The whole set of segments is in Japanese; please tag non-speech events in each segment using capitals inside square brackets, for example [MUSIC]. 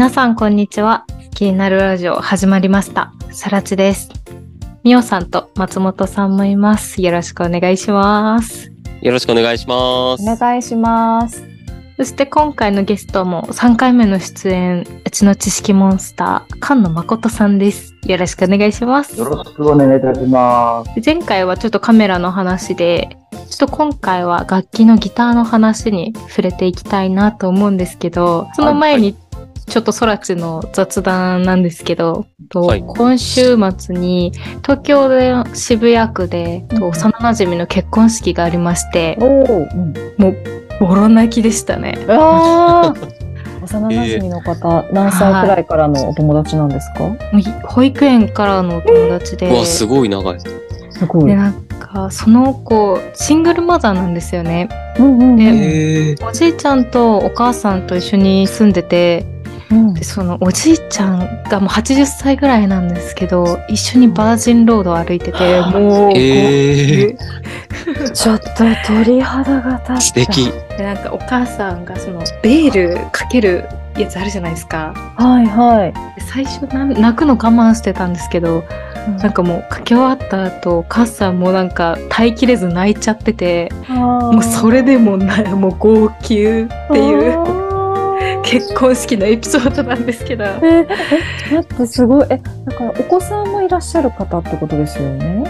皆さんこんにちは。気になるラジオ始まりました。さらちです。みおさんと松本さんもいます。よろしくお願いします。よろしくお願いします。お願いします。そして今回のゲストも3回目の出演、うちの知識モンスター、菅野誠さんです。よろしくお願いします。よろしくお願いいたします。前回はちょっとカメラの話で、ちょっと今回は楽器のギターの話に触れていきたいなと思うんですけど、その前にちょっと空知の雑談なんですけど、とはい今週末に東京で渋谷区でと幼馴染の結婚式がありまして、うん、もうボロ泣きでしたね。ああ。[LAUGHS] 幼馴染の方、何歳くらいからのお友達なんですか？保育園からのお友達で、うわ、すごい長い。すごでなんかその子シングルマザーなんですよね。うんうんうん。でへえ。おじいちゃんとお母さんと一緒に住んでて、うんでそのおじいちゃんがもう80歳ぐらいなんですけど一緒にバージンロードを歩いててもう、ええ。ちょっと鳥肌が立った。素敵。でなんかお母さんがそのベールかけるやつあるじゃないですかはいはい。で最初な泣くの我慢してたんですけどなんかもうかけ終わった後お母さんもなんか耐えきれず泣いちゃっててもうそれでもなもう号泣っていうう。結婚式のエピソードなんですけどえー、え、待って、すごい。え、だから、お子さんもいらっしゃる方ってことですよね？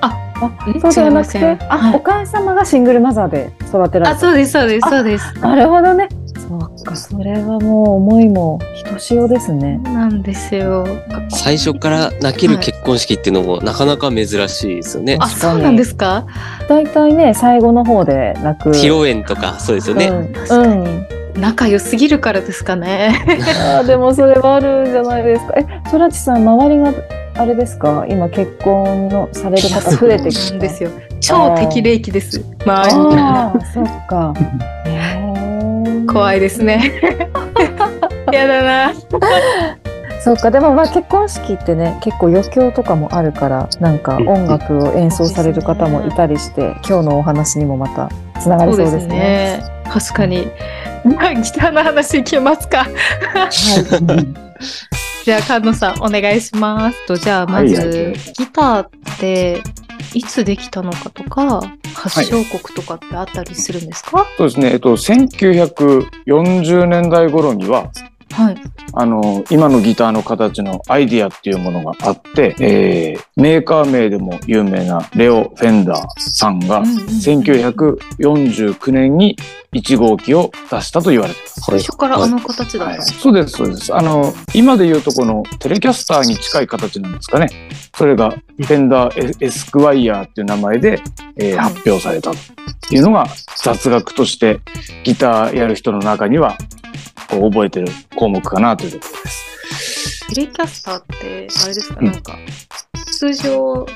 あ、あ、そうではなくてあ、はいお母様がシングルマザーで育てられた。あそうですそうですそうですなるほどね。そうか、それはもう思いもひとしおですね。なんですよ最初から泣ける結婚式っていうのもなかなか珍しいですよね。あそうなんですか？大体ね、最後の方で泣く。披露宴とか、そうですよね。うん、確かうん仲良すぎるからですかね。[LAUGHS] でもそれはあるんじゃないですか。え、そらちさん、周りがあれですか？今結婚のされる方増えてきた。んですよ。超適齢期です。周りああ、そっか。[LAUGHS] へー。怖いですね。[LAUGHS] やだな。そっか、でもまあ結婚式ってね、結構余興とかもあるから、なんか音楽を演奏される方もいたりして、今日のお話にもまたつながりそうですね。確かに。まあギターの話いきますか？じゃあ菅野さんお願いしますとじゃあまず、はい。はいギターっていつできたのかとか発祥国とかってあったりするんですか？そうですね。えっと、1940年代頃には、はい、あの、今のギターの形のアイディアっていうものがあって、えーメーカー名でも有名なレオ・フェンダーさんが、1949年に1号機を出したと言われてます。最初からあの形だったんはい、ですそうです、そうです。あの、今で言うとこのテレキャスターに近い形なんですかね。それが、フェンダーエエスクワイヤーっていう名前で、えーはい。発表されたというのが雑学としてギターやる人の中にはこう覚えてる項目かなというところです。テレキャスターってあれですか、うんなんか通常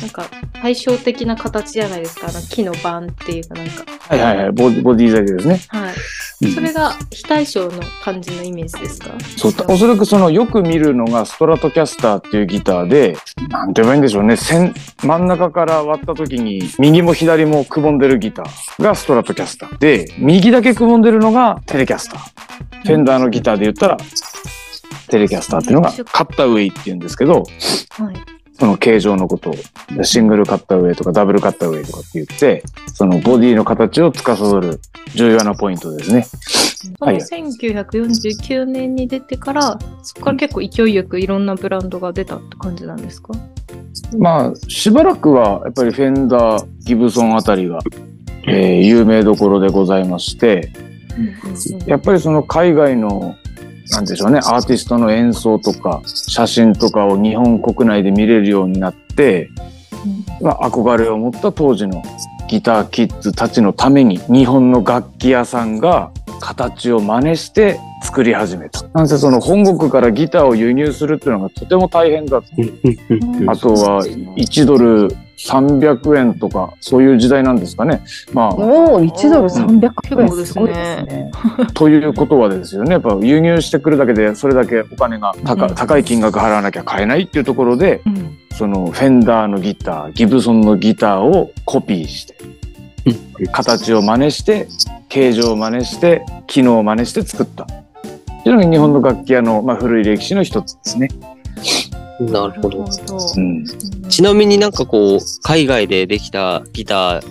なんか対照的な形じゃないですかあの木の板っていうかなんかはいはいはい。ボディボディ材ですね。はいうんそれが非対称の感じのイメージですか？そうおそらくそのよく見るのがストラトキャスターっていうギターで、なんて言えばいいんでしょうね。線真ん中から割った時に右も左もくぼんでるギターがストラトキャスターで、右だけくぼんでるのがテレキャスター。フェンダーのギターで言ったらテレキャスターっていうのがカッターウェイって言うんですけど、はいその形状のことをシングルカッターウェイとかダブルカッターウェイとかって言って、そのボディの形を司る重要なポイントですね。そのはい1949年に出てからそこから結構勢いよくいろんなブランドが出たって感じなんですか？まあ、しばらくはやっぱりフェンダー、ギブソンあたりが、えー有名どころでございまして、やっぱりその海外の、なんでしょうね、アーティストの演奏とか、写真とかを日本国内で見れるようになって、まあ、憧れを持った当時のギターキッズたちのために、日本の楽器屋さんが形を真似して作り始めた。なんせその本国からギターを輸入するっていうのがとても大変だった。あとは1ドル300円とかそういう時代なんですかね。まおお、1ドル300円すごいですね。あ [LAUGHS] ということはですよねやっぱ輸入してくるだけでそれだけお金が高,、うん高い金額払わなきゃ買えないっていうところでうんそのフェンダーのギターギブソンのギターをコピーして形を真似して形状を真似して機能を真似して作ったっていうのが日本の楽器屋の、まあ、古い歴史の一つですね。なるほど。うん。ちなみになんかこう、海外でできたギター、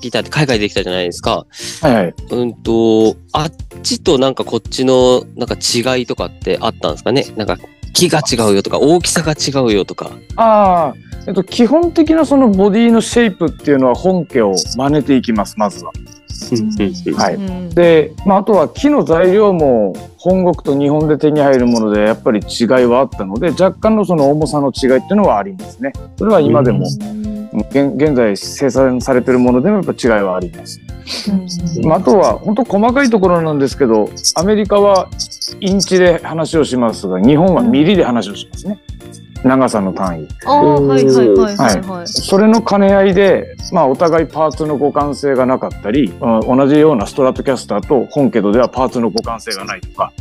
ギターって海外でできたじゃないですか。はいはい。うんと、あっちとなんかこっちのなんか違いとかってあったんですかね？なんか木が違うよとか大きさが違うよとか。ああ、えっと、基本的なそのボディのシェイプっていうのは本家を真似ていきます、まずは。はいうんで、まあ、あとは木の材料も本国と日本で手に入るものでやっぱり違いはあったので若干のその重さの違いっていうのはありますね。それは今でも、現現在生産されてるものでもやっぱ違いはあります。まあ、あとは本当細かいところなんですけどアメリカはインチで話をしますが日本はミリで話をしますね。長さの単位。ああ、はいはいはいはいはい。それの兼ね合いで、まあ、お互いパーツの互換性がなかったり、うん同じようなストラトキャスターと本家とではパーツの互換性がないとか、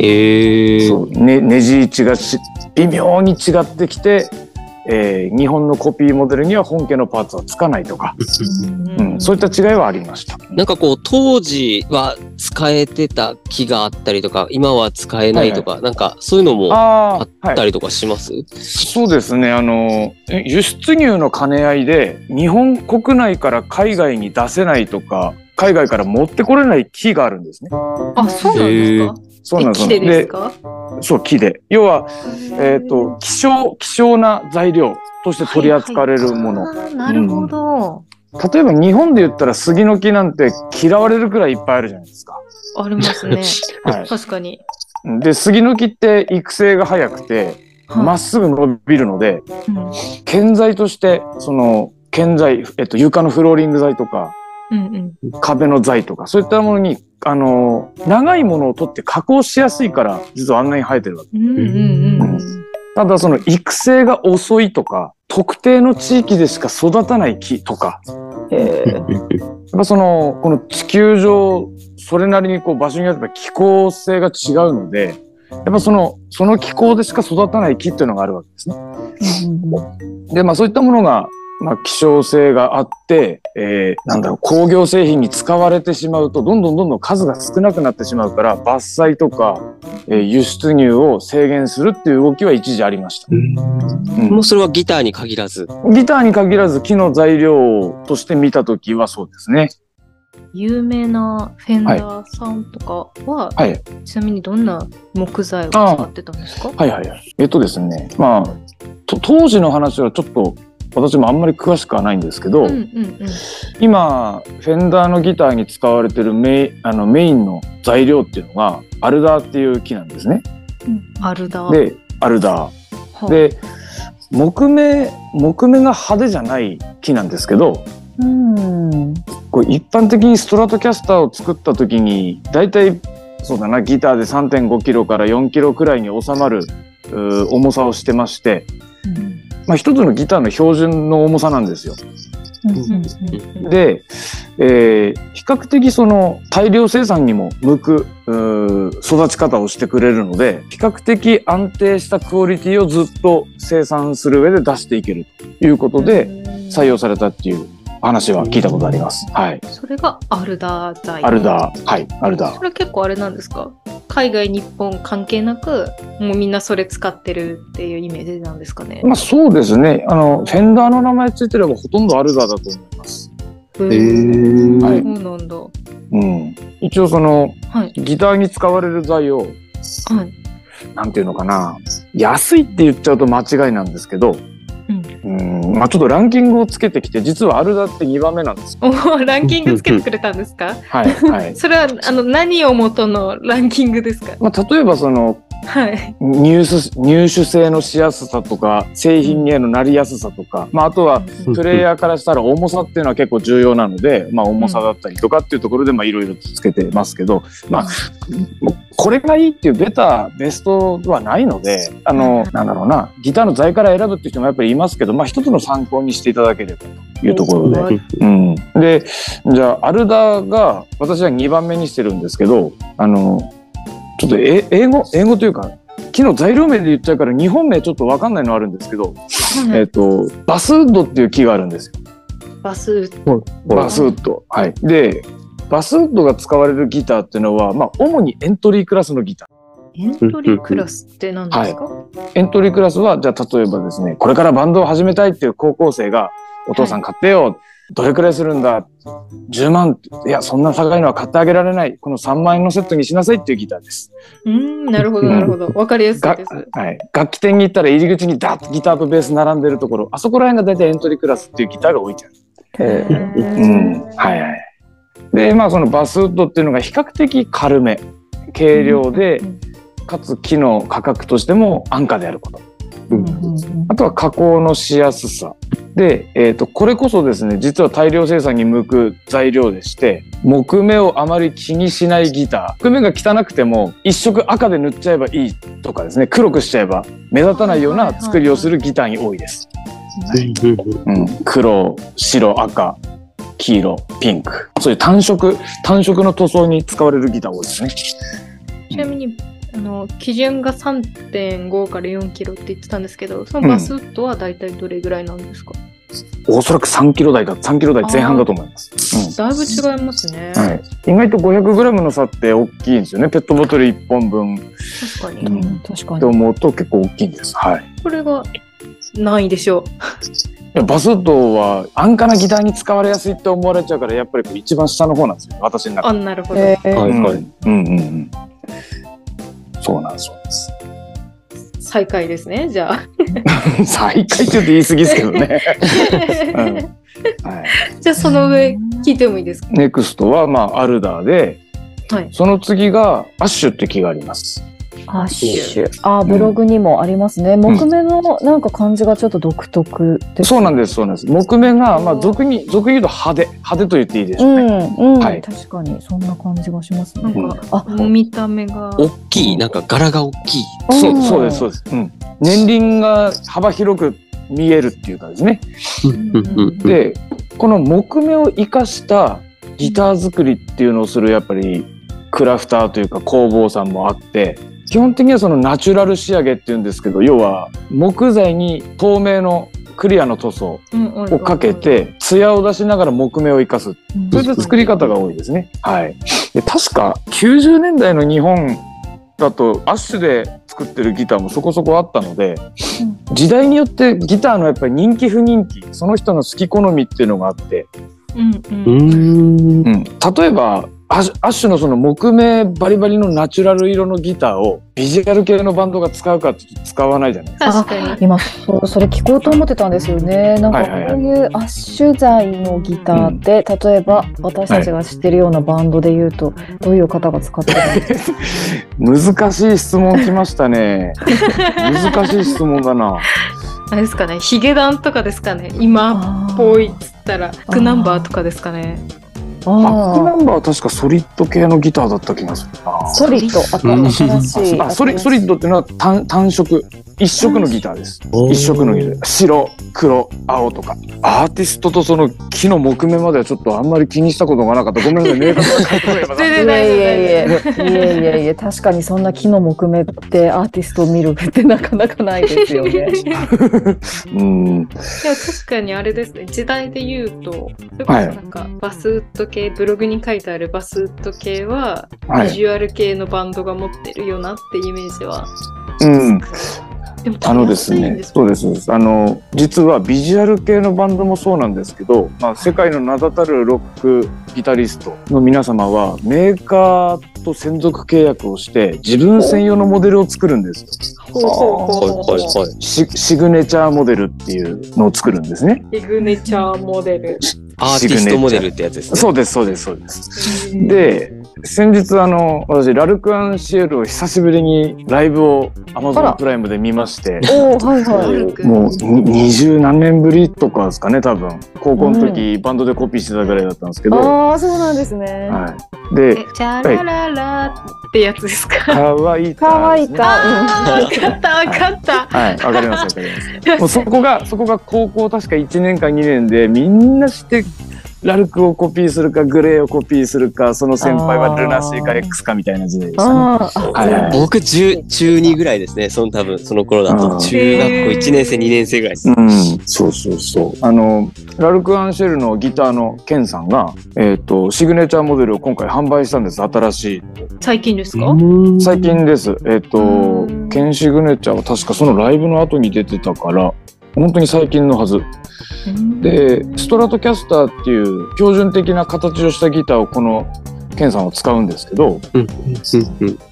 ええそうね、ネジ位置がし微妙に違ってきて、えー日本のコピーモデルには本家のパーツはつかないとか、うん、そういった違いはありました。なんかこう当時は使えてた木があったりとか今は使えないとか、なんかそういうのもあ。ったりとかします、そうですね。あの、え輸出入の兼ね合いで、日本国内から海外に出せないとか、海外から持ってこれない木があるんですね。あ、そうなんですか？そうなんですえ木でですか？そう、木で。要は、えっ、と、希少、希少な材料として取り扱われるもの。はいはいなるほど。例えば日本で言ったら杉の木なんて嫌われるくらいいっぱいあるじゃないですか。ありますね。[LAUGHS] は確かに。い。で、杉の木って育成が早くて、まっすぐ伸びるので、うん建材として、その、建材、えっと、床のフローリング材とか、うん壁の材とか、そういったものに、あの、長いものを取って加工しやすいから、実はあんなに生えてるわけ。うん。うんうんうんただその育成が遅いとか、特定の地域でしか育たない木とか、えーやっぱその、この地球上、それなりにこう場所によって気候性が違うので、やっぱその、その気候でしか育たない木っていうのがあるわけですね。で、まあそういったものが、まあ希少性があって、えーなんだろう、工業製品に使われてしまうと、どんどんどんどん数が少なくなってしまうから、伐採とか、えー輸出入を制限するっていう動きは一時ありました。うんもうそれはギターに限らず。ギターに限らず木の材料として見たときはそうですね。有名なフェンダーさんとかは、はい。ちなみにどんな木材を使ってたんですか？はいはいはい。えっとですね。まあ、と当時の話はちょっと私もあんまり詳しくはないんですけど、うんうんうん。今、フェンダーのギターに使われてるメイあのメインの材料っていうのが、アルダーっていう木なんですね。アルダー。で、アルダはー。、で、木目、木目が派手じゃない木なんですけど、うん。こう一般的にストラトキャスターを作った時に大体そうだなギターで3.5キロから4キロくらいに収まる重さをしてまして、まあ、一つのギターの標準の重さなんですよ。で、えー比較的その大量生産にも向く育ち方をしてくれるので比較的安定したクオリティをずっと生産する上で出していけるということで採用されたっていう話は聞いたことあります。はい。それがアルダー材。アルダー。はい。アルダーそ。れ結構あれなんですか？海外、日本関係なく、もうみんなそれ使ってるっていうイメージなんですかね。まあそうですね。あの、フェンダーの名前ついてればほとんどアルダーだと思います。へへーーはいそうなんだ。うん。一応その、はい。ギターに使われる材を、はい。なんていうのかな。安いって言っちゃうと間違いなんですけど、うん。まあちょっとランキングをつけてきて、実はアルダーって2番目なんです。おーランキングつけてくれたんですか？[LAUGHS] はい。はい。それは、あの、何を元のランキングですか？まあ例えばその、はい。入手、入手性のしやすさとか、製品へのなりやすさとか、まああとは、プレイヤーからしたら重さっていうのは結構重要なので、まあ重さだったりとかっていうところでまあいろいろつけてますけど、まあ、これがいいっていうベタ、ベストはないので、あの、なんだろうな、ギターの材から選ぶっていう人もやっぱりいますけど、まあ一つの参考にしていただければというところで。はいうん。で、じゃあ、アルダーが私は2番目にしてるんですけど、あの、ちょっとえ英語、英語というか、昨日材料名で言っちゃうから日本名ちょっとわかんないのあるんですけど、えっ、と、バスウッドっていう木があるんですよ。バス、バスウッド。はい。で、バスウッドが使われるギターっていうのは、まあ、主にエントリークラスのギタエントリークラスって何ですか、エントリークラスは、じゃあ例えばですね、これからバンドを始めたいっていう高校生が、お父さん買ってよ、どれくらいするんだ ?10 万いや、そんな高いのは買ってあげられない。この3万円のセットにしなさいっていうギターです。うーん、なるほど、なるほど。わかりやすいがです。はい、楽器店に行ったら入り口にダッとギターとベース並んでるところ、あそこら辺が大体エントリークラスっていうギターが置いてある。へうーん、はいはい。で、まあそのバスウッドっていうのが比較的軽め、軽量で、かつ機能価格としても安価であること。あとは加工のしやすさ。で、えっ、と、これこそですね、実は大量生産に向く材料でして、木目をあまり気にしないギター。木目が汚くても、一色赤で塗っちゃえばいいとかですね、黒くしちゃえば目立たないような作りをするギターに多いです。うん、黒、白、赤、黄色、ピンク。そういう単色、単色の塗装に使われるギターが多いですね。ちなみに、あの、基準が3.5から4キロって言ってたんですけど、そのバスウッドは大体どれぐらいなんですか、おそらく3キロ台だ、3キロ台前半だと思います。うんだいぶ違いますね。はい、意外と 500g の差って大きいんですよね。ペットボトル1本分っ確かに。うんうん確かてに。思うと結構大きいんです。はい。これが何位でしょいやバスウッドは安価なギターに使われやすいって思われちゃうから、やっぱり一番下の方なんですよ。私のう中で。あ、なるほど。えーはいはい。うんうんうんうん。そうなんです。そうです。最下位ですね、じゃあ。最下位って言い過ぎですけどね。[LAUGHS] うんはい。じゃあその上聞いてもいいですか？ネクストはまあアルダーで、はい。その次がアッシュって木があります。アッシュ。あー、ブログにもありますね。木目のなんか感じがちょっと独特です。そうなんです、そうなんです。木目が、まあ、俗に、俗に言うと派手、派手と言っていいでしうょうね。ん、うん、はい確かにそんな感じがしますね。なんか、あ、見た目が。大きい、なんか柄が大きい。うんそうそうです、そうです。うん。年輪が幅広く見えるっていうかですね。うんで、この木目を生かしたギター作りっていうのをする、やっぱり、クラフターというか工房さんもあって、基本的にはそのナチュラル仕上げっていうんですけど、要は木材に透明のクリアの塗装をかけ、て、艶を出しながら木目を生かす。それで作り方が多いですね。はい。で確か90年代の日本だとアッシュで作ってるギターもそこそこあったので、時代によってギターのやっぱり人気不人気、その人の好き好みっていうのがあって、うんううん。ん。うん、例えばアッシュアッシュのその木目バリバリのナチュラル色のギターをビジュアル系のバンドが使うかって使わないじゃないですか。確かに。今そうそれ聞こうと思ってたんですよね。なんかこはいはいはいういうアッシュ材のギターって、例えば私たちが知ってるようなバンドで言うと、どういう方が使ってるんですか？[LAUGHS] 難しい質問来ましたね。難しい質問だな。あれですかね、ヒゲダンとかですかね。今っぽいっつったら、クナンバーとかですかね。バックナあンバーは確かソリッド系のギターだった気がするな。あ、。ソリッド、うん。新しい。あソリソリッドっていうのは単単色一色のギターです。一色のギター。白、黒、青とか。アーティストとその木の木目まではちょっとあんまり気にしたことがなかった。ごめんなさい、明確な回答が今 [LAUGHS] 全然いやいやいやいやいやいやいや確かにそんな木の木目ってアーティストを見るってなかなかないですよね。うん。でも確かにあれですね、時代で言うと、なんか、バスウッド系、ブログに書いてあるバスウッド系は、はい。ビジュアル系のバンドが持ってるよなってイメージは。うん。でもあのですね、そうです、そうです。あの、実はビジュアル系のバンドもそうなんですけど、まあ、世界の名だたるロックギタリストの皆様は、メーカーと専属契約をして、自分専用のモデルを作るんですよ。いはいはい。シシグネチャーモデルっていうのを作るんですね。シグネチャーモデル。アーティストモデルってやつですね。そうです、そうです、そうです。で、先日あの、私、ラルク・アンシエルを久しぶりにライブをあ Amazon らプライムで見まして、おおはいラはい。もうに二十何年ぶりとかですかね、多分。高校の時、バンドでコピーしてたぐらいだったんですけど、はああそうなんですね。い。でえ、、チャラララってやつですか？かわいいかわいいか。あーわかったわかった。はい、わかります、わかります。[LAUGHS] もうそこが、そこが高校確か1年か2年で、みんな知ってラルクをコピーするかグレーをコピーするかその先輩はルナシーか X かみたいな時代でしたね。僕中中2ぐらいですねその多分その頃だと。うん中学校1年生2年生ぐらいです、うん、そうそうそう。あの、ラルク・アンシェルのギターのケンさんが、えっ、と、シグネチャーモデルを今回販売したんです、新しい。最近ですか？最近です。えっ、とうん、ケンシグネチャーは確かそのライブの後に出てたから、本当に最近のはず。で、ストラトキャスターっていう標準的な形をしたギターをこのケンさんは使うんですけど、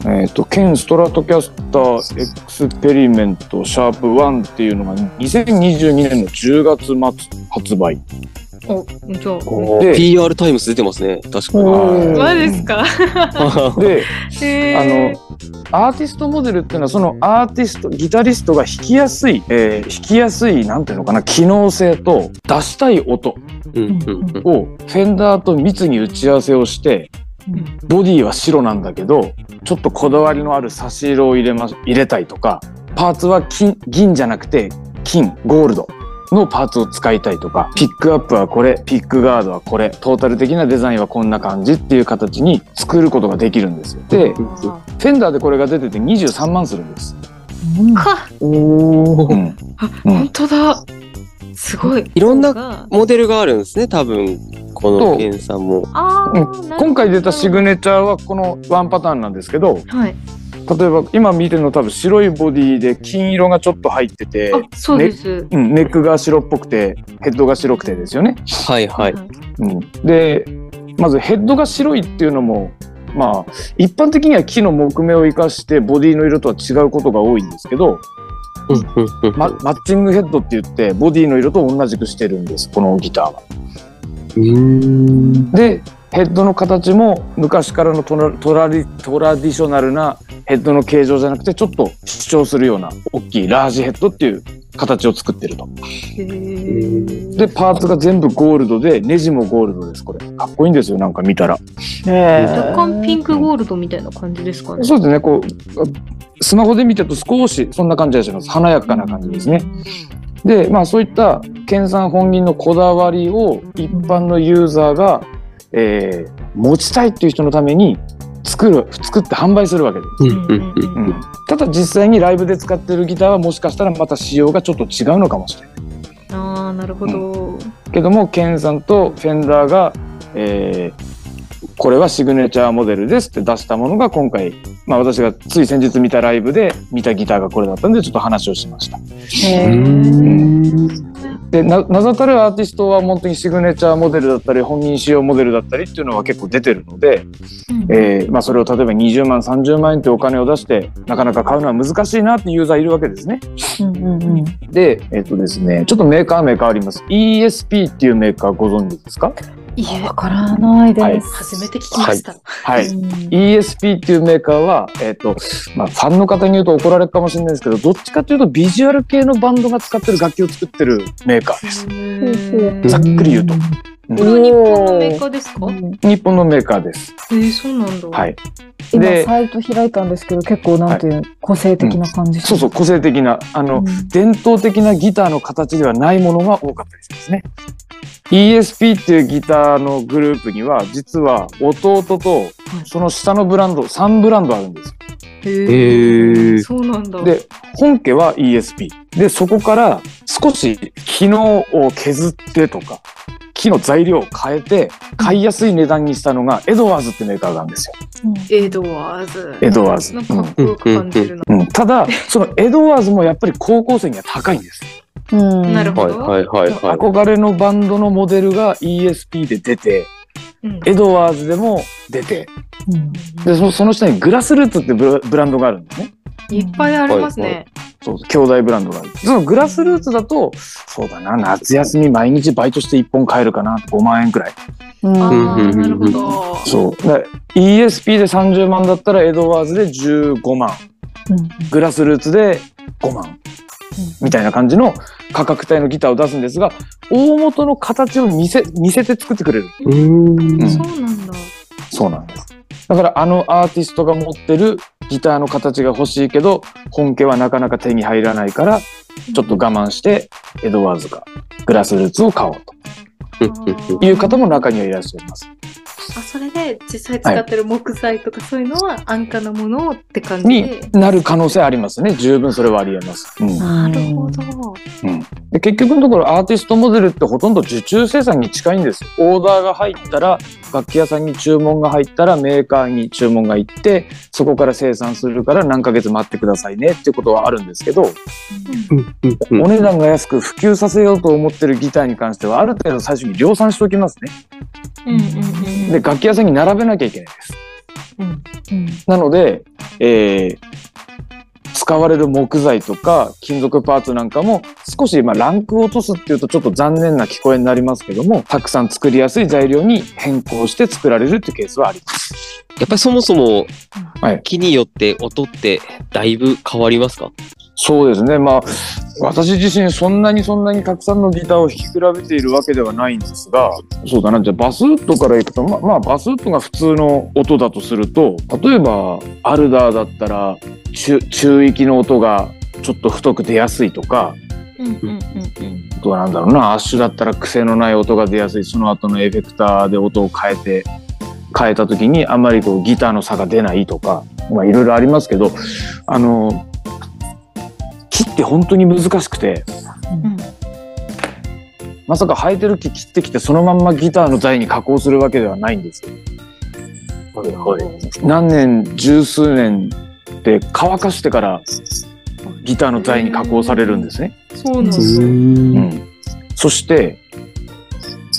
えっ、と、ケンストラトキャスターエクスペリメントシャープ1っていうのが2022年の10月末発売。お、じゃあ。で PR タイムス出てますね。確かに。はい。マジですか？[LAUGHS] で、へあーの、アーティストモデルっていうのは、そのアーティスト、ギタリストが弾きやすい、えー弾きやすい、なんていうのかな、機能性と出したい音うんうんうん。をフェンダーと密に打ち合わせをして、ボディは白なんだけど、ちょっとこだわりのある差し色を入れま、入れたいとか、パーツは金、銀じゃなくて、金、ゴールド。のパーツを使いたいとか、ピックアップはこれ、ピックガードはこれ、トータル的なデザインはこんな感じっていう形に作ることができるんですよ。で、フェンダーでこれが出てて23万するんです。か、おお。うん。あ、うん本当だ。すごい。いろんながモデルがあるんですね多分このケンさんもああ、うん今回出たシグネチャーはこのワンパターンなんですけど、はい。例えば今見てるの多分白いボディで金色がちょっと入ってて、あ、そうです。うん、ネックが白っぽくてヘッドが白くてですよね。はいはいうん、でまずヘッドが白いっていうのもまあ一般的には木の木目を生かしてボディの色とは違うことが多いんですけど、まマッチングヘッドって言ってボディの色と同じくしてるんですこのギターは。うんでヘッドの形も昔からのトラトラリトラディショナルなヘッドの形状じゃなくてちょっと主張するような大きいラージヘッドっていう形を作ってると。でパーツが全部ゴールドでネジもゴールドですこれ。かっこいいんですよなんか見たら。若干ピンクゴールドみたいな感じですかね。そうですねこうスマホで見てると少しそんな感じがします華やかな感じですね。でまあそういった県産本人のこだわりを一般のユーザーが、えー持ちたいっていう人のために作る作って販売するわけです。うんうんうんうんただ実際にライブで使ってるギターはもしかしたらまた仕様がちょっと違うのかもしれない。ああ、なるほど。けどもケンさんとフェンダーが、えーこれはシグネチャーモデルですって出したものが今回、まあ、私がつい先日見たライブで見たギターがこれだったんでちょっと話をしました。へーでな名だたるアーティストは本当にシグネチャーモデルだったり本人仕様モデルだったりっていうのは結構出てるので、えーまあ、それを例えば20万30万円というお金を出してなかなか買うのは難しいなっていうユーザーいるわけですね。うんうんうんで、えっとですね、ちょっとメーカー名変わります。ESP っていうメーカーご存知ですか？いえ、わからないです。初めて聞きました。はい。うん ESP っていうメーカーは、えっ、と、まあ、ファンの方に言うと怒られるかもしれないですけど、どっちかというとビジュアル系のバンドが使ってる楽器を作ってるメーカーです。ざっくり言うと。これは日本のメーカーですか？うん日本のメーカーです。えー、そうなんだ。はい。今でサイト開いたんですけど結構なんていう、個性的な感じそうそう、個性的な、あの、うん伝統的なギターの形ではないものが多かったりしますね。ESP っていうギターのグループには、実は弟とその下のブランド、3ブランドあるんですよ。へへーーそうなんだ。で、本家は ESP。で、そこから少し機能を削ってとか、木の材料を変えて、買いやすい値段にしたのがエドワーズってメーカーがあるんですよ。エドワーズ。エドワーズなんかかっこよく感じるな。うん、ただ、そのエドワーズもやっぱり高校生には高いんです。うんはいなるほど。はいはいはい。憧れのバンドのモデルが ESP で出て、うんエドワーズでも出て、うんでそその下にグラスルーツってブラブランドがあるんですね。いっぱいありますね。そう兄弟ブランドがある。そのグラスルーツだと、そうだな、夏休み毎日バイトして1本買えるかな、5万円くらい。うんなるほど。そう。で ESP で30万だったらエドワーズで15万。うんグラスルーツで5万。みたいな感じの価格帯のギターを出すんですが、大元の形を見せ、見せて作ってくれる。うんうんそうなんだ。そうなんです。だからあのアーティストが持ってるギターの形が欲しいけど、本家はなかなか手に入らないから、ちょっと我慢してエドワーズかグラスルーツを買おうと。いう方も中にはいらっしゃいます。あそれで実際使ってる木材とかそういうのは安価なものをって感じにで。なる可能性ありますね。十分それはありえます。うん。なるほど。で結局のところアーティストモデルってほとんど受注生産に近いんです。よオーダーが入ったら楽器屋さんに注文が入ったらメーカーに注文が行ってそこから生産するから何ヶ月待ってくださいねっていうことはあるんですけど、うん。お値段が安く普及させようと思ってるギターに関してはある程度最初に量産しておきますね。うんうんうんで楽器屋さんに並べなきゃいけないです。うんなので、えー使われる木材とか金属パーツなんかも少しまあランクを落とすっていうとちょっと残念な聞こえになりますけどもたくさん作りやすい材料に変更して作られるっていうケースはあります。やっぱりそもそもはい。木によって音ってだいぶ変わりますか？そうですね。まあ私自身そんなにそんなにたくさんのギターを弾き比べているわけではないんですがそうだな。じゃあバスウッドからいくとままあバスウッドが普通の音だとすると例えばアルダーだったら中中域の音がちょっと太く出やすいとかうんうなんだろうなアッシュだったら癖のない音が出やすいその後のエフェクターで音を変えて変えた時にあんまりこうギターの差が出ないとかまあいろいろありますけどあの木って本当に難しくてうんまさか生えてる木切ってきてそのまんまギターの材に加工するわけではないんですよ。何年十数年で乾かしてからギターの材に加工されるんですね。そうなんだ。うん、そして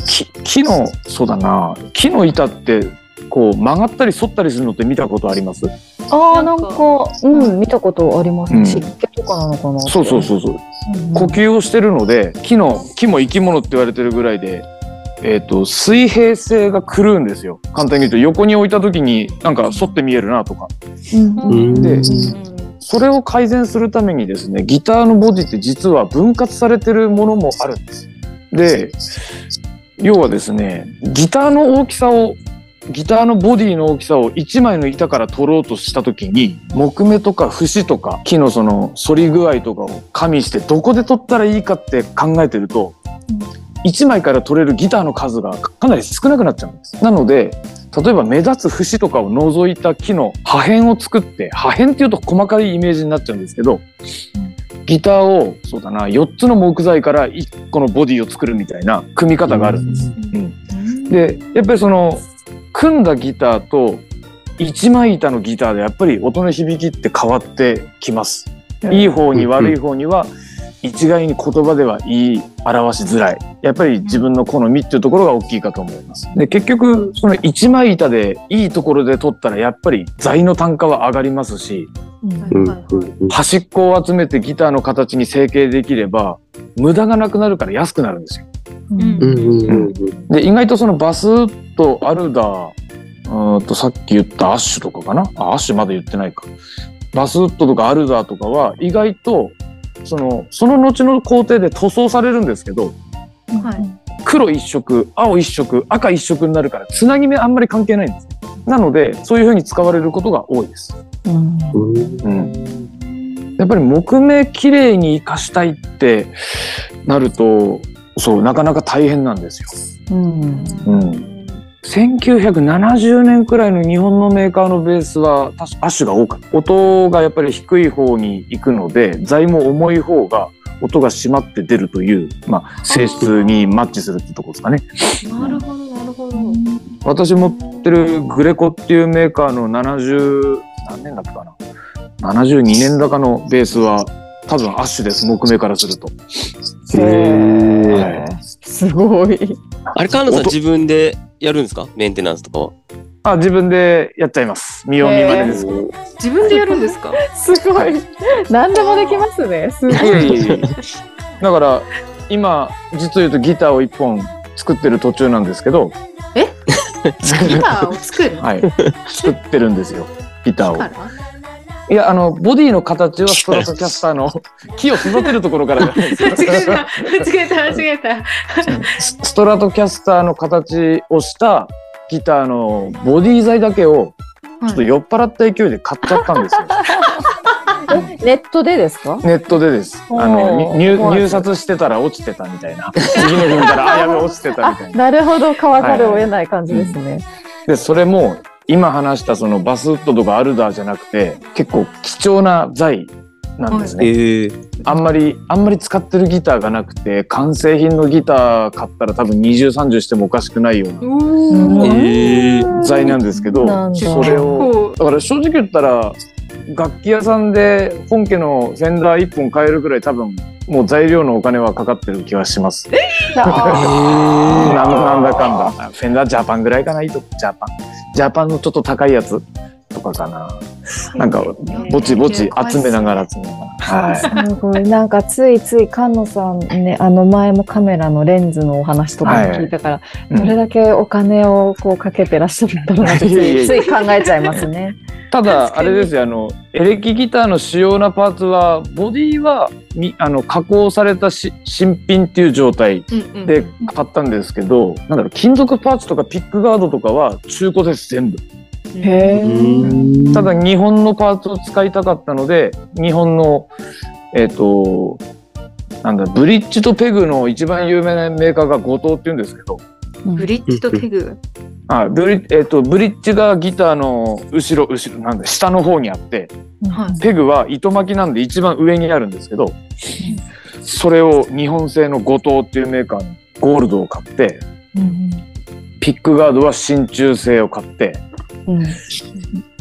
木木のそうだな木の板ってこう曲がったり反ったりするのって見たことあります？ああ、なんかか、うん、見たことあります。うん湿気とかなのかな。そうそうそうそううん。呼吸をしてるので木の木も生き物って言われてるぐらいで、えー、と水平性が狂うんですよ簡単に言うと横に置いた時になんか反って見えるなとかうんうんでうんそれを改善するためにですねギターのボディって実は分割されてるものもあるんです。で要はですねギターの大きさをギターのボディの大きさを1枚の板から取ろうとした時に木目とか節とか木のその反り具合とかを加味してどこで取ったらいいかって考えてると1枚から取れるギターの数がかなり少なくなっちゃうんです。なので例えば目立つ節とかを除いた木の破片を作って破片っていうと細かいイメージになっちゃうんですけどギターをそうだな4つの木材から1個のボディを作るみたいな組み方があるんです。でやっぱりその組んだギターと一枚板のギターでやっぱり音の響きって変わってきます。いい方に悪い方には一概に言葉では言い表しづらい。やっぱり自分の好みっていうところが大きいかと思います。で結局その一枚板でいいところで取ったらやっぱり材の単価は上がりますし端っこを集めてギターの形に成形できれば無駄がなくなるから安くなるんですよ。で意外とそのバスとアルダーとさっき言ったアッシュとかかな？あアッシュまだ言ってないか。バスウッドとかアルダーとかは意外とそのその後の工程で塗装されるんですけどはい。黒一色青一色赤一色になるからつなぎ目あんまり関係ないんですなのでそういう風に使われることが多いです、うん。うん、やっぱり木目綺麗に生かしたいってなるとそうなかなか大変なんですよ。うん。うん。1970年くらいの日本のメーカーのベースは確かアッシュが多かった。音がやっぱり低い方に行くので材も重い方が音が締まって出るという、まあ、性質にマッチするってとこですかね。なるほどなるほど。私持ってるグレコっていうメーカーの70何年だっけかな？72年だかのベースは多分アッシュです木目からするとへはえ。すごい。あれ、カーナさん音自分でやるんですか？メンテナンスとかは？あ自分でやっちゃいます見よう見まねです自分でやるんですか？[LAUGHS] すごい。何でもできますね。すごい。いえいえいえだから今実を言うとギターを一本作ってる途中なんですけど、ギターを作る？はい、作ってるんですよギターを。いやあのボディの形はストラトキャスターの木を育てるところからじゃないです間違えたか間違えた間違えた。スストラトキャスターの形をしたギターのボディ材だけをちょっと酔っ払った勢いで買っちゃったんですよ。ネットでですか？ネットでです。あおの、ー入入札してたら落ちてたみたいな。次の日見たら、あ、やべ、落ちてたみたいな。なるほど、買わざるを得ない感じですね。で、それも、今話したそのバスウッドとかアルダーじゃなくて、結構貴重な材なんですね。ええあんまり、あんまり使ってるギターがなくて、完成品のギター買ったら多分20、30してもおかしくないような材なんですけど、それを、だから正直言ったら、楽器屋さんで本家のフェンダー1本買えるぐらい多分、もう材料のお金はかかってる気はします。あ [LAUGHS] なんなんだかんだ。フェンダージャパンぐらいかな、いいとこジャパン。ジャパンのちょっと高いやつとかかな。なんか、ぼちぼち集めながら集めながら。はい。ーすごい。なんかついつい菅野さんね、あの前もカメラのレンズのお話とかも聞いたから、うんどれだけお金をこうかけてらっしゃるんだろうな [LAUGHS] ってついつい考えちゃいますね。ただ、あれですよ、あの、エレキギターの主要なパーツは、ボディは、みあの、加工されたし新品っていう状態で買ったんですけど、なんだろう、金属パーツとかピックガードとかは中古です、全部。へうんただ、日本のパーツを使いたかったので、日本の、えっ、と、なんだ、ブリッジとペグの一番有名なメーカーが後藤って言うんですけど、ブリッジとペグ？あブリ,、えっとブリッジがギターの後ろ、後ろ、なんだ、下の方にあって、はい。ペグは糸巻きなんで一番上にあるんですけど、それを日本製の後藤っていうメーカーのゴールドを買って、うんピックガードは真鍮製を買って、うん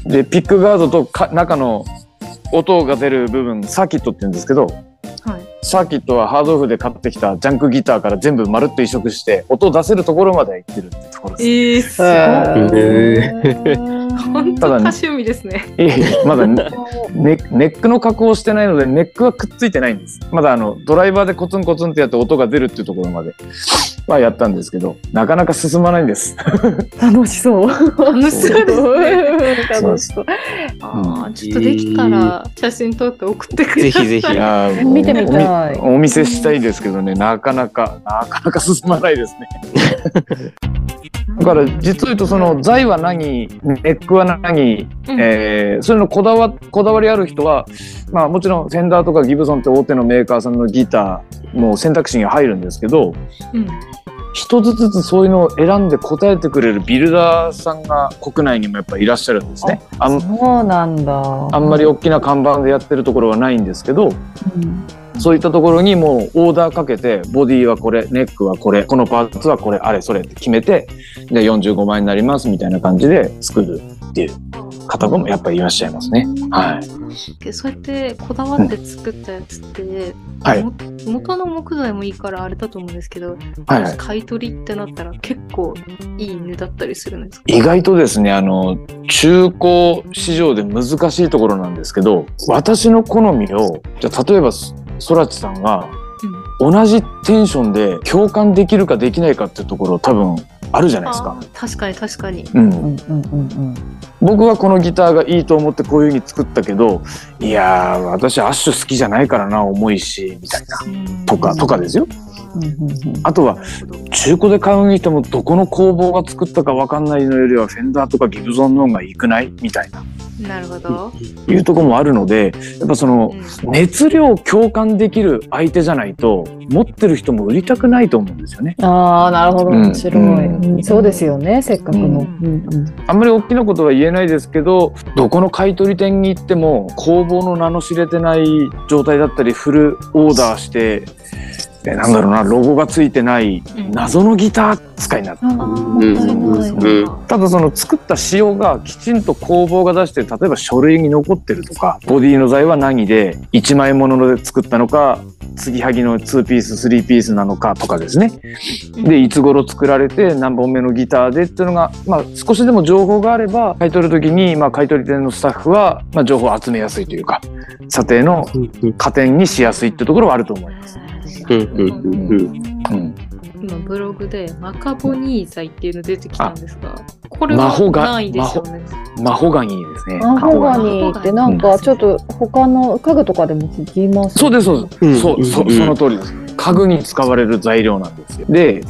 で、ピックガードとか中の音が出る部分、サーキットって言うんですけど、はい。サーキットはハードオフで買ってきたジャンクギターから全部まるっと移植して、音を出せるところまでは行ってるってところです。ええすへえ本当多ただね趣味ですね。いえいえまだねネネックの加工をしてないので、ネックはくっついてないんです。まだあの、ドライバーでコツンコツンってやって音が出るっていうところまではやったんですけど、なかなか進まないんです。楽しそう。楽しそうですね。楽しそう。ああ、ちょっとできたら写真撮って送ってください。ぜひぜひいやー見てみたいおみお見せしたいですけどね、なかなか、なかなか進まないですね。[LAUGHS] だから実を言うとその材は何ネックは何、うんえーそれのこだわこだわりある人は、まあ、もちろんフェンダーとかギブソンって大手のメーカーさんのギターも選択肢に入るんですけどうん。一つずつそういうのを選んで答えてくれるビルダーさんが国内にもやっぱいらっしゃるんですね。あんそうなんだ。あんまり大きな看板でやってるところはないんですけどうんそういったところにもうオーダーかけて、ボディはこれ、ネックはこれ、このパーツはこれ、あれ、それって決めて、で、45万円になりますみたいな感じで作るっていう方もやっぱりいらっしゃいますね。はい。でそうやってこだわって作ったやつって、はいも元の木材もいいからあれだと思うんですけど、はいはい買い取りってなったら結構いい値だったりするんですか？意外とですね、あの、中古市場で難しいところなんですけど、私の好みを、じゃあ例えば、そらちさんが同じテンションで共感できるかできないかっていうところ多分あるじゃないですか確かに確かに。うん。うんうんうん僕はこのギターがいいと思ってこういう風に作ったけど、いやー、私アッシュ好きじゃないからな、重いし、みたいな。とか、とかですよ。あとは、中古で買うにしても、どこの工房が作ったかわかんないのよりは、フェンダーとかギブソンの方がいくない？みたいな、なるほど。いうところもあるので、やっぱその、うん熱量共感できる相手じゃないと、持ってる人も売りたくないと思うんですよね。ああ、なるほど。うん面白い、うんうんそうですよね、せっかくの。うんうんあんまり大きなことは言えないですけど、どこの買い取り店に行っても、工房の名の知れてない状態だったり、フルオーダーして、えなんだろうな、ロゴがついてないうん謎のギター使いになったうん。なただその作った仕様がきちんと工房が出して例えば書類に残ってるとかボディの材は何で1枚もので作ったのか継ぎはぎの2ピース3ピースなのかとかですね。でいつ頃作られて何本目のギターでっていうのが、まあ、少しでも情報があれば買い取る時に、まあ、買い取り店のスタッフは、まあ、情報を集めやすいというか査定の加点にしやすいってところはあると思います。うんうんうんうんうん今ブログでマカボニー材っていうの出てきたんですが、これマホガはないですよね。マホガニーですね。マホガニーってなんかちょっと他の家具とかでも聞きますそうです、そうです。うんそう、そうんその通りです。家具に使われる材料なんですよ。で、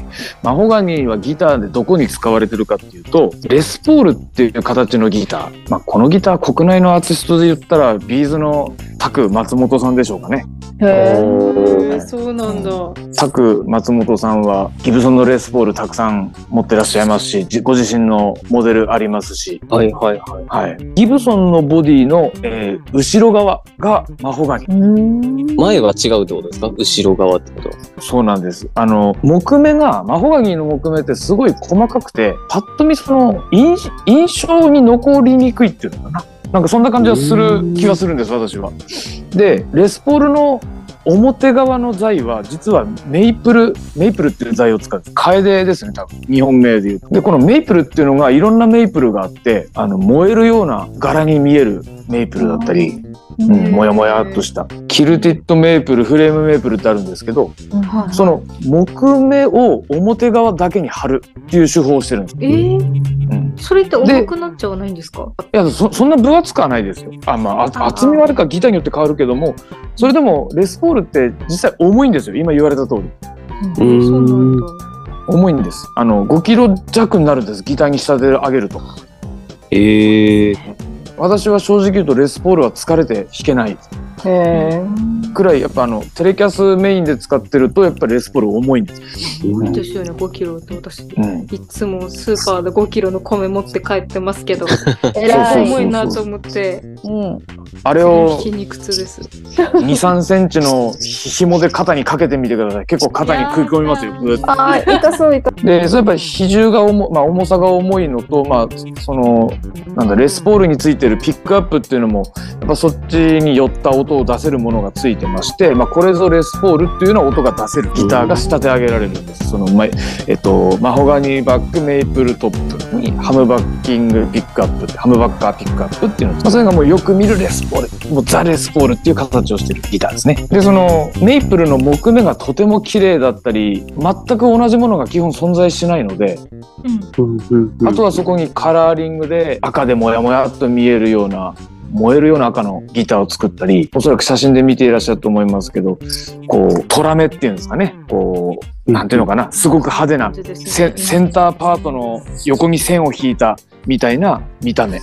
マホガニーはギターでどこに使われてるかっていうと、レスポールっていう形のギター。まあ、このギター国内のアーティストで言ったら、ビーズのタク松本さんでしょうかね。へへえ、そうなんだ。タク松本さんはギブソンのレースボールたくさん持ってらっしゃいますし、じご自身のモデルありますし、はいはいはい。はい。ギブソンのボディの、えー後ろ側がマホガニ。うん。前は違うってことですか？後ろ側ってことは。そうなんです。あの、木目が、マホガニの木目ってすごい細かくて、パッと見その印印象に残りにくいっていうのかな。なんかそんな感じはする気がするんです、私は。で、レスポールの表側の材は実はメイプルメイプルっていう材を使う。カエデですね多分。日本名でいうと。でこのメイプルっていうのがいろんなメイプルがあってあの燃えるような柄に見えるメイプルだったり、うん、もやもやっとした。キルティッドメイプルフレームメイプルってあるんですけどはい。その木目を表側だけに貼るっていう手法をしてるんです、えー、うん、それって重くなっちゃわないんですか？いやそそんな分厚くはないですよ。あまあ厚みはあるかギターによって変わるけどもそれでもレスポールって実際重いんですよ。今言われた通り。うん。重いんです。あの5キロ弱になるんです。ギターに仕立て上げると。ええ私は正直言うとレスポールは疲れて弾けない。くらいやっぱあのテレキャスメインで使ってるとやっぱりレスポール重いんです、いいですよね、5キロって私。うん、いつもスーパーで5キロの米持って帰ってますけど、[LAUGHS] 偉い。そうそう重いなと思って、うん。あれを筋肉痛です。23センチの紐で肩にかけてみてください結構肩に食い込みますよああ、痛そう痛そう。で、それやっぱり比重が重,、まあ、重さが重いのと、まあ、その、なんだ、レスポールについてるピックアップっていうのも、やっぱそっちに寄った音を出せるものがついてまして、まあ、これぞレスポールっていうような音が出せるギターが仕立て上げられるんです。その、ま、えっと、マホガニバックメイプルトップにハムバッキングピックアップって、ハムバッカーピックアップっていうの、まあ、それがもうよく見るレスポール、もうザレスポールっていう形をしてるギターですね。で、その、メイプルの木目がとても綺麗だったり、全く同じものが基本存在しないので、うん。あとはそこにカラーリングで赤でモヤモヤっと見えるような燃えるような赤のギターを作ったりおそらく写真で見ていらっしゃると思いますけどこうトラメっていうんですかね。こうなんていうのかな。すごく派手なセねセンターパートの横に線を引いたみたいな見た目。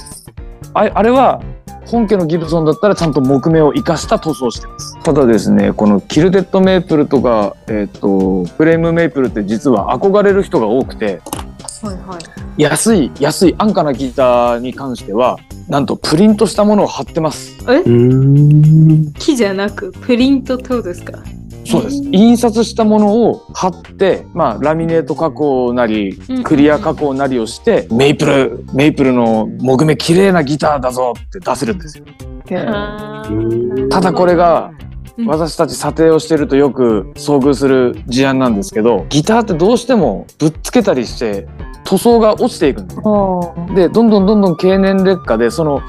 ああれは本家のギブソンだったらちゃんと木目を生かした塗装をしてます。ただですねこのキルテッドメープルとか、えっとフレームメープルって実は憧れる人が多くてはいはい。安い安い安価なギターに関してはなんとプリントしたものを貼ってます。木じゃなく、プリントってことですか？そうです。印刷したものを貼ってまあラミネート加工なりうんクリア加工なりをしてメイプルメイプルの木目綺麗なギターだぞって出せるんですよ。ただこれがうん。私たち査定をしてるとよく遭遇する事案なんですけどギターってどうしてもぶっつけたりして塗装が落ちていくんですあ。でどんどんどんどん経年劣化でその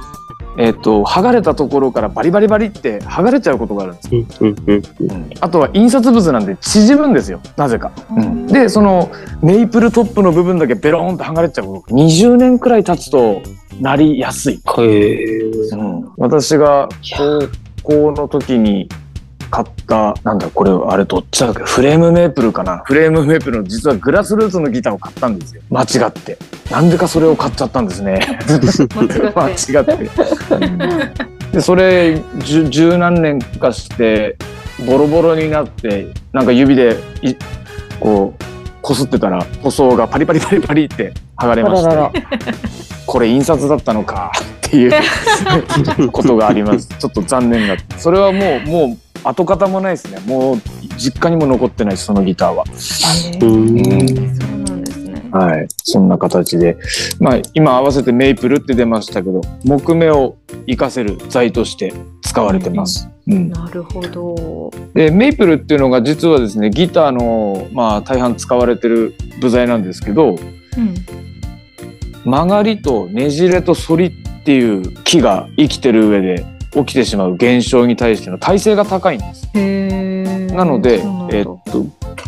えっ、と剥がれたところからバリバリバリって剥がれちゃうことがあるんです、あとは印刷物なんで縮むんですよ。なぜか、うん。でそのメイプルトップの部分だけベローンと剥がれちゃうこと。20年くらい経つとなりやすい、うん。私が高校の時に買ったなんだこれあれどっちだっけ？フレームメープルかな？フレームメープルの実はグラスルーツのギターを買ったんですよ。間違って。なんでかそれを買っちゃったんですね。間違って。[LAUGHS] でそれ十十何年かしてボロボロになってなんか指でいこうこすってたら塗装がパリパリパリパリって剥がれあ。まして。ららら。これ印刷だったのかっていうことがあります。ちょっと残念だったそれはもうもう跡形もないですねもう実家にも残ってないしそのギターは、そうなんですね。はいそんな形でまあ今合わせてメイプルって出ましたけど木目を活かせる材として使われてます、うん、なるほど。でメイプルっていうのが実はですねギターのまあ大半使われてる部材なんですけどうん。曲がりとねじれと反りっていう木が生きてる上で起きてしまう現象に対しての耐性が高いんです。なので、えっと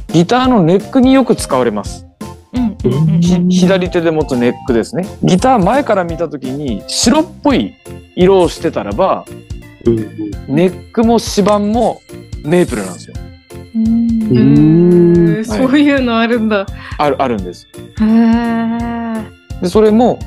ギターのネックによく使われます。うんうんうんうんひ左手で持つネックですね。ギター前から見た時に白っぽい色をしてたらば、ネックも指板もメープルなんですよ。へーそういうのあるんだ。あるあるんです。でそれも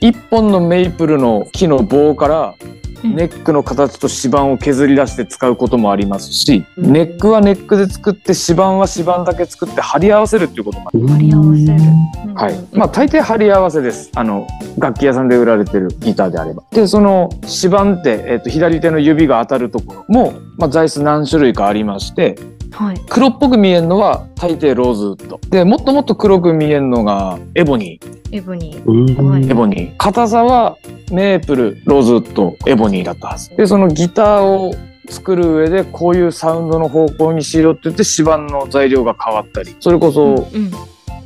一本のメイプルの木の棒からうんネックの形と指板を削り出して使うこともありますし、うんネックはネックで作って指板は指板だけ作って貼り合わせるっていうこともある。貼り合わせる。はい。まあ大抵貼り合わせです。あの楽器屋さんで売られてるギターであれば。でその指板ってえっ、と左手の指が当たるところもまあ座椅子何種類かありまして、はい。黒っぽく見えるのは大抵ローズウッド。でもっともっと黒く見えるのがエボニー。エブニー。エボニー。硬さはメープル、ローズウッド、エボニーだったはず。で、そのギターを作る上でこういうサウンドの方向にしろって言って指板の材料が変わったり、それこそうん。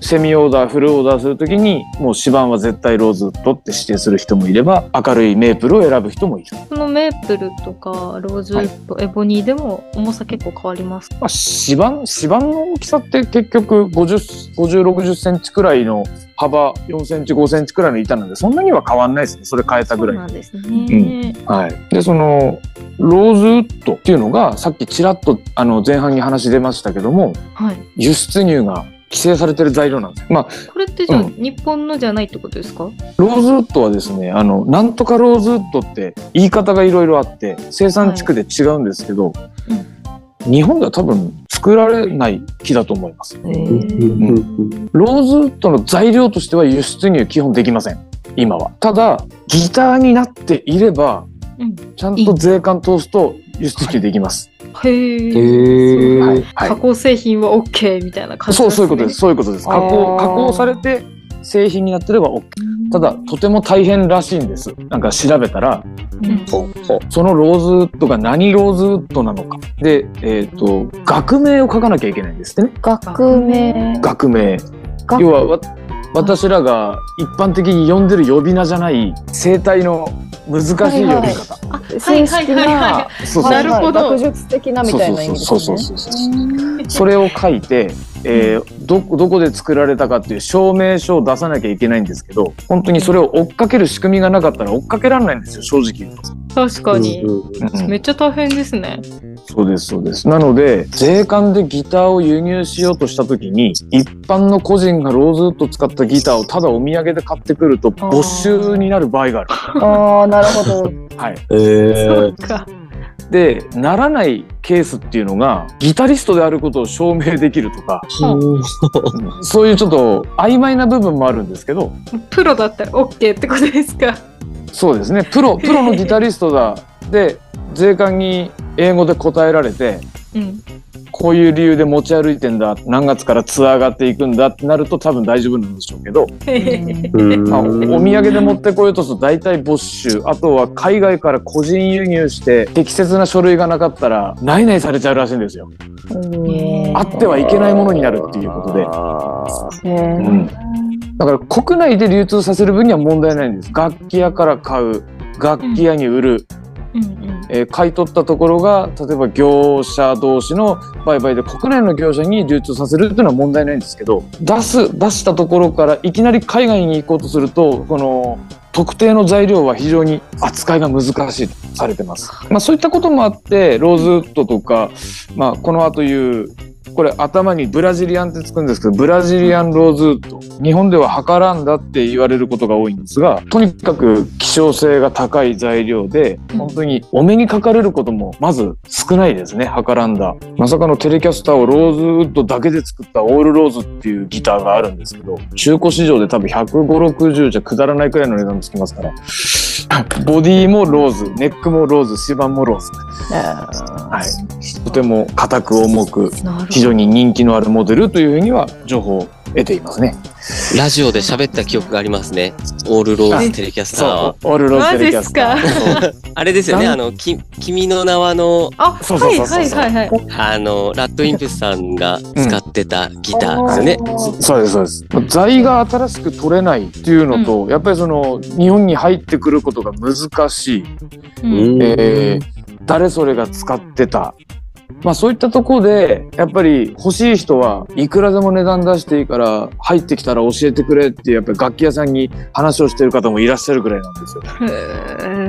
セミオーダー、フルオーダーするときにもう指板は絶対ローズウッドって指定する人もいれば、明るいメープルを選ぶ人もいる。そのメープルとかローズウッド、エボニーでも重さ結構変わりますか？まあ、指板、指板の大きさって結局50、50、60センチくらいの幅4センチ、5センチくらいの板なんで、そんなには変わんないですね。それ変えたぐらいそうなんですね。はい、でそのローズウッドっていうのがさっきちらっとあの前半に話出ましたけどもはい。輸出入が規制されてる材料なんです。まあこれってじゃあ、うん日本のじゃないってことですか？ローズウッドはですねあのなんとかローズウッドって言い方がいろいろあって生産地区で違うんですけど、日本では多分作られない木だと思います。ローズウッドの材料としては輸出入基本できません今は。ただギターになっていればうん。ちゃんと税関通すと輸出入できます。へえ。はいはい加工製品は OK みたいな感じそう、そういうことです。。そういうことです。加工、加工されて製品になってれば OK。ただ、とても大変らしいんです。なんか調べたら、うんそのローズウッドが何ローズウッドなのか。で、えっ、と、学名を書かなきゃいけないんですってね。学名。学名。学要は、わ私らが一般的に呼んでる呼び名じゃない生態の難しい呼びはいはい方。正式はいはいはいはな。そうそうなるほど学術的なみたいな意味ですね。そうそうそうそうそうそれを書いて、えーどどこで作られたかっていう証明書を出さなきゃいけないんですけど本当にそれを追っかける仕組みがなかったら追っかけられないんですよ正直言うと。確かに。うんうんめっちゃ大変ですね。そうですそうです。なので税関でギターを輸入しようとした時に一般の個人がローズウッド使ったギターをただお土産で買ってくると没収になる場合がある。ああ、なるほど。[LAUGHS] はい、えそうーか。でならないケースっていうのがギタリストであることを証明できるとかそういうちょっと曖昧な部分もあるんですけど。プロだったら OK ってことですか？そうですね。プロプロのギタリストだ。で税関に英語で答えられてうん。こういう理由で持ち歩いてんだ何月からツアーがっていくんだってなると多分大丈夫なんでしょうけど、[LAUGHS] うんまあ、おお土産で持ってこようとすると大体没収あとは海外から個人輸入して適切な書類がなかったら内々されちゃうらしいんですよ。うんあってはいけないものになるっていうことで。だから国内で流通させる分には問題ないんです。楽器屋から買う、楽器屋に売る、うんうん。えー買い取ったところが例えば業者同士の売買で国内の業者に流通させるっていうのは問題ないんですけど出す出したところからいきなり海外に行こうとするとこの特定の材料は非常に扱いが難しいとされてます。まあそういったこともあってローズウッドとか、まあ、この後言うこれ頭にブラジリアンってつくんですけどブラジリアンローズウッド日本では測らんだって言われることが多いんですがとにかく希少性が高い材料で本当にお目にかかれることもまず少ないですね測らんだ。まさかのテレキャスターをローズウッドだけで作ったオールローズっていうギターがあるんですけど中古市場で多分15060じゃくだらないくらいの値段つきますから [LAUGHS] ボディもローズネックもローズ指板もローズ。はい。とても硬く重く。非常に人気のあるモデルというふうには情報を得ていますね。ラジオで喋った記憶がありますね。オールローズテレキャスターは。オールローズテレキャスター。そう [LAUGHS] あれですよね、あの、き、君の名はの、あ、そうそうそうそうはいはいはいはい。あの、 RADWIMPS さんが使ってたギターですよね。そうですそうです。材が新しく取れないっていうのと、やっぱりその日本に入ってくることが難しい。うんえー誰それが使ってた。まあそういったところでやっぱり欲しい人はいくらでも値段出していいから入ってきたら教えてくれってやっぱり楽器屋さんに話をしてる方もいらっしゃるぐらいなんですよ。へ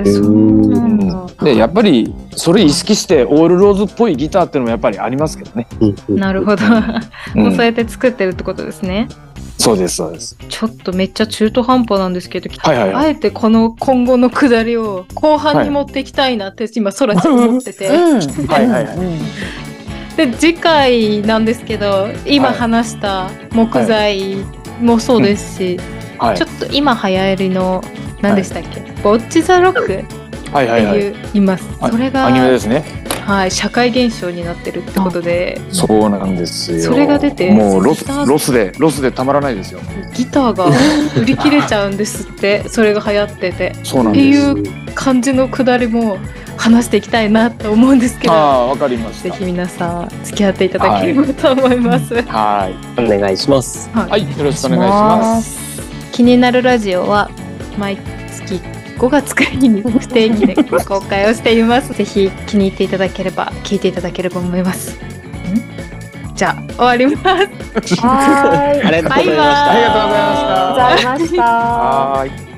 ーそうなんだ。でやっぱりそれ意識してオールローズっぽいギターっていうのもやっぱりありますけどね。なるほど。うんもうそうやって作ってるってことですね。そうです、そうです。ちょっとめっちゃ中途半端なんですけど、はいはいはい。あえてこの今後のくだりを後半に持っていきたいなって今空ち思ってて、うん。はいはいはい。うん。で次回なんですけど今はい。話した木材もそうですし、はい。ちょっと今流行りの何でしたっけ、ボッチ・ザ・ロックってはいはいはい。いういます、はいそれがアニメですね。はい、社会現象になってるってことでそうなんですよ。それが出てもうロスロスでロスでたまらないですよ。ギターが [LAUGHS] 売り切れちゃうんですってそれが流行っててそうなんってです。いう感じのくだりも話していきたいなと思うんですけどああわかりました。ぜひ皆さん付き合っていただければと思います。はいお願いします。はいはいよろしくお願いします。気になるラジオは毎月5月くらいに不定期で公開をしています。ぜひ気に入っていただければ聞いていただければと思います。んじゃあ終わります。はーい。ありがとうございました。バイバーイありがとうございました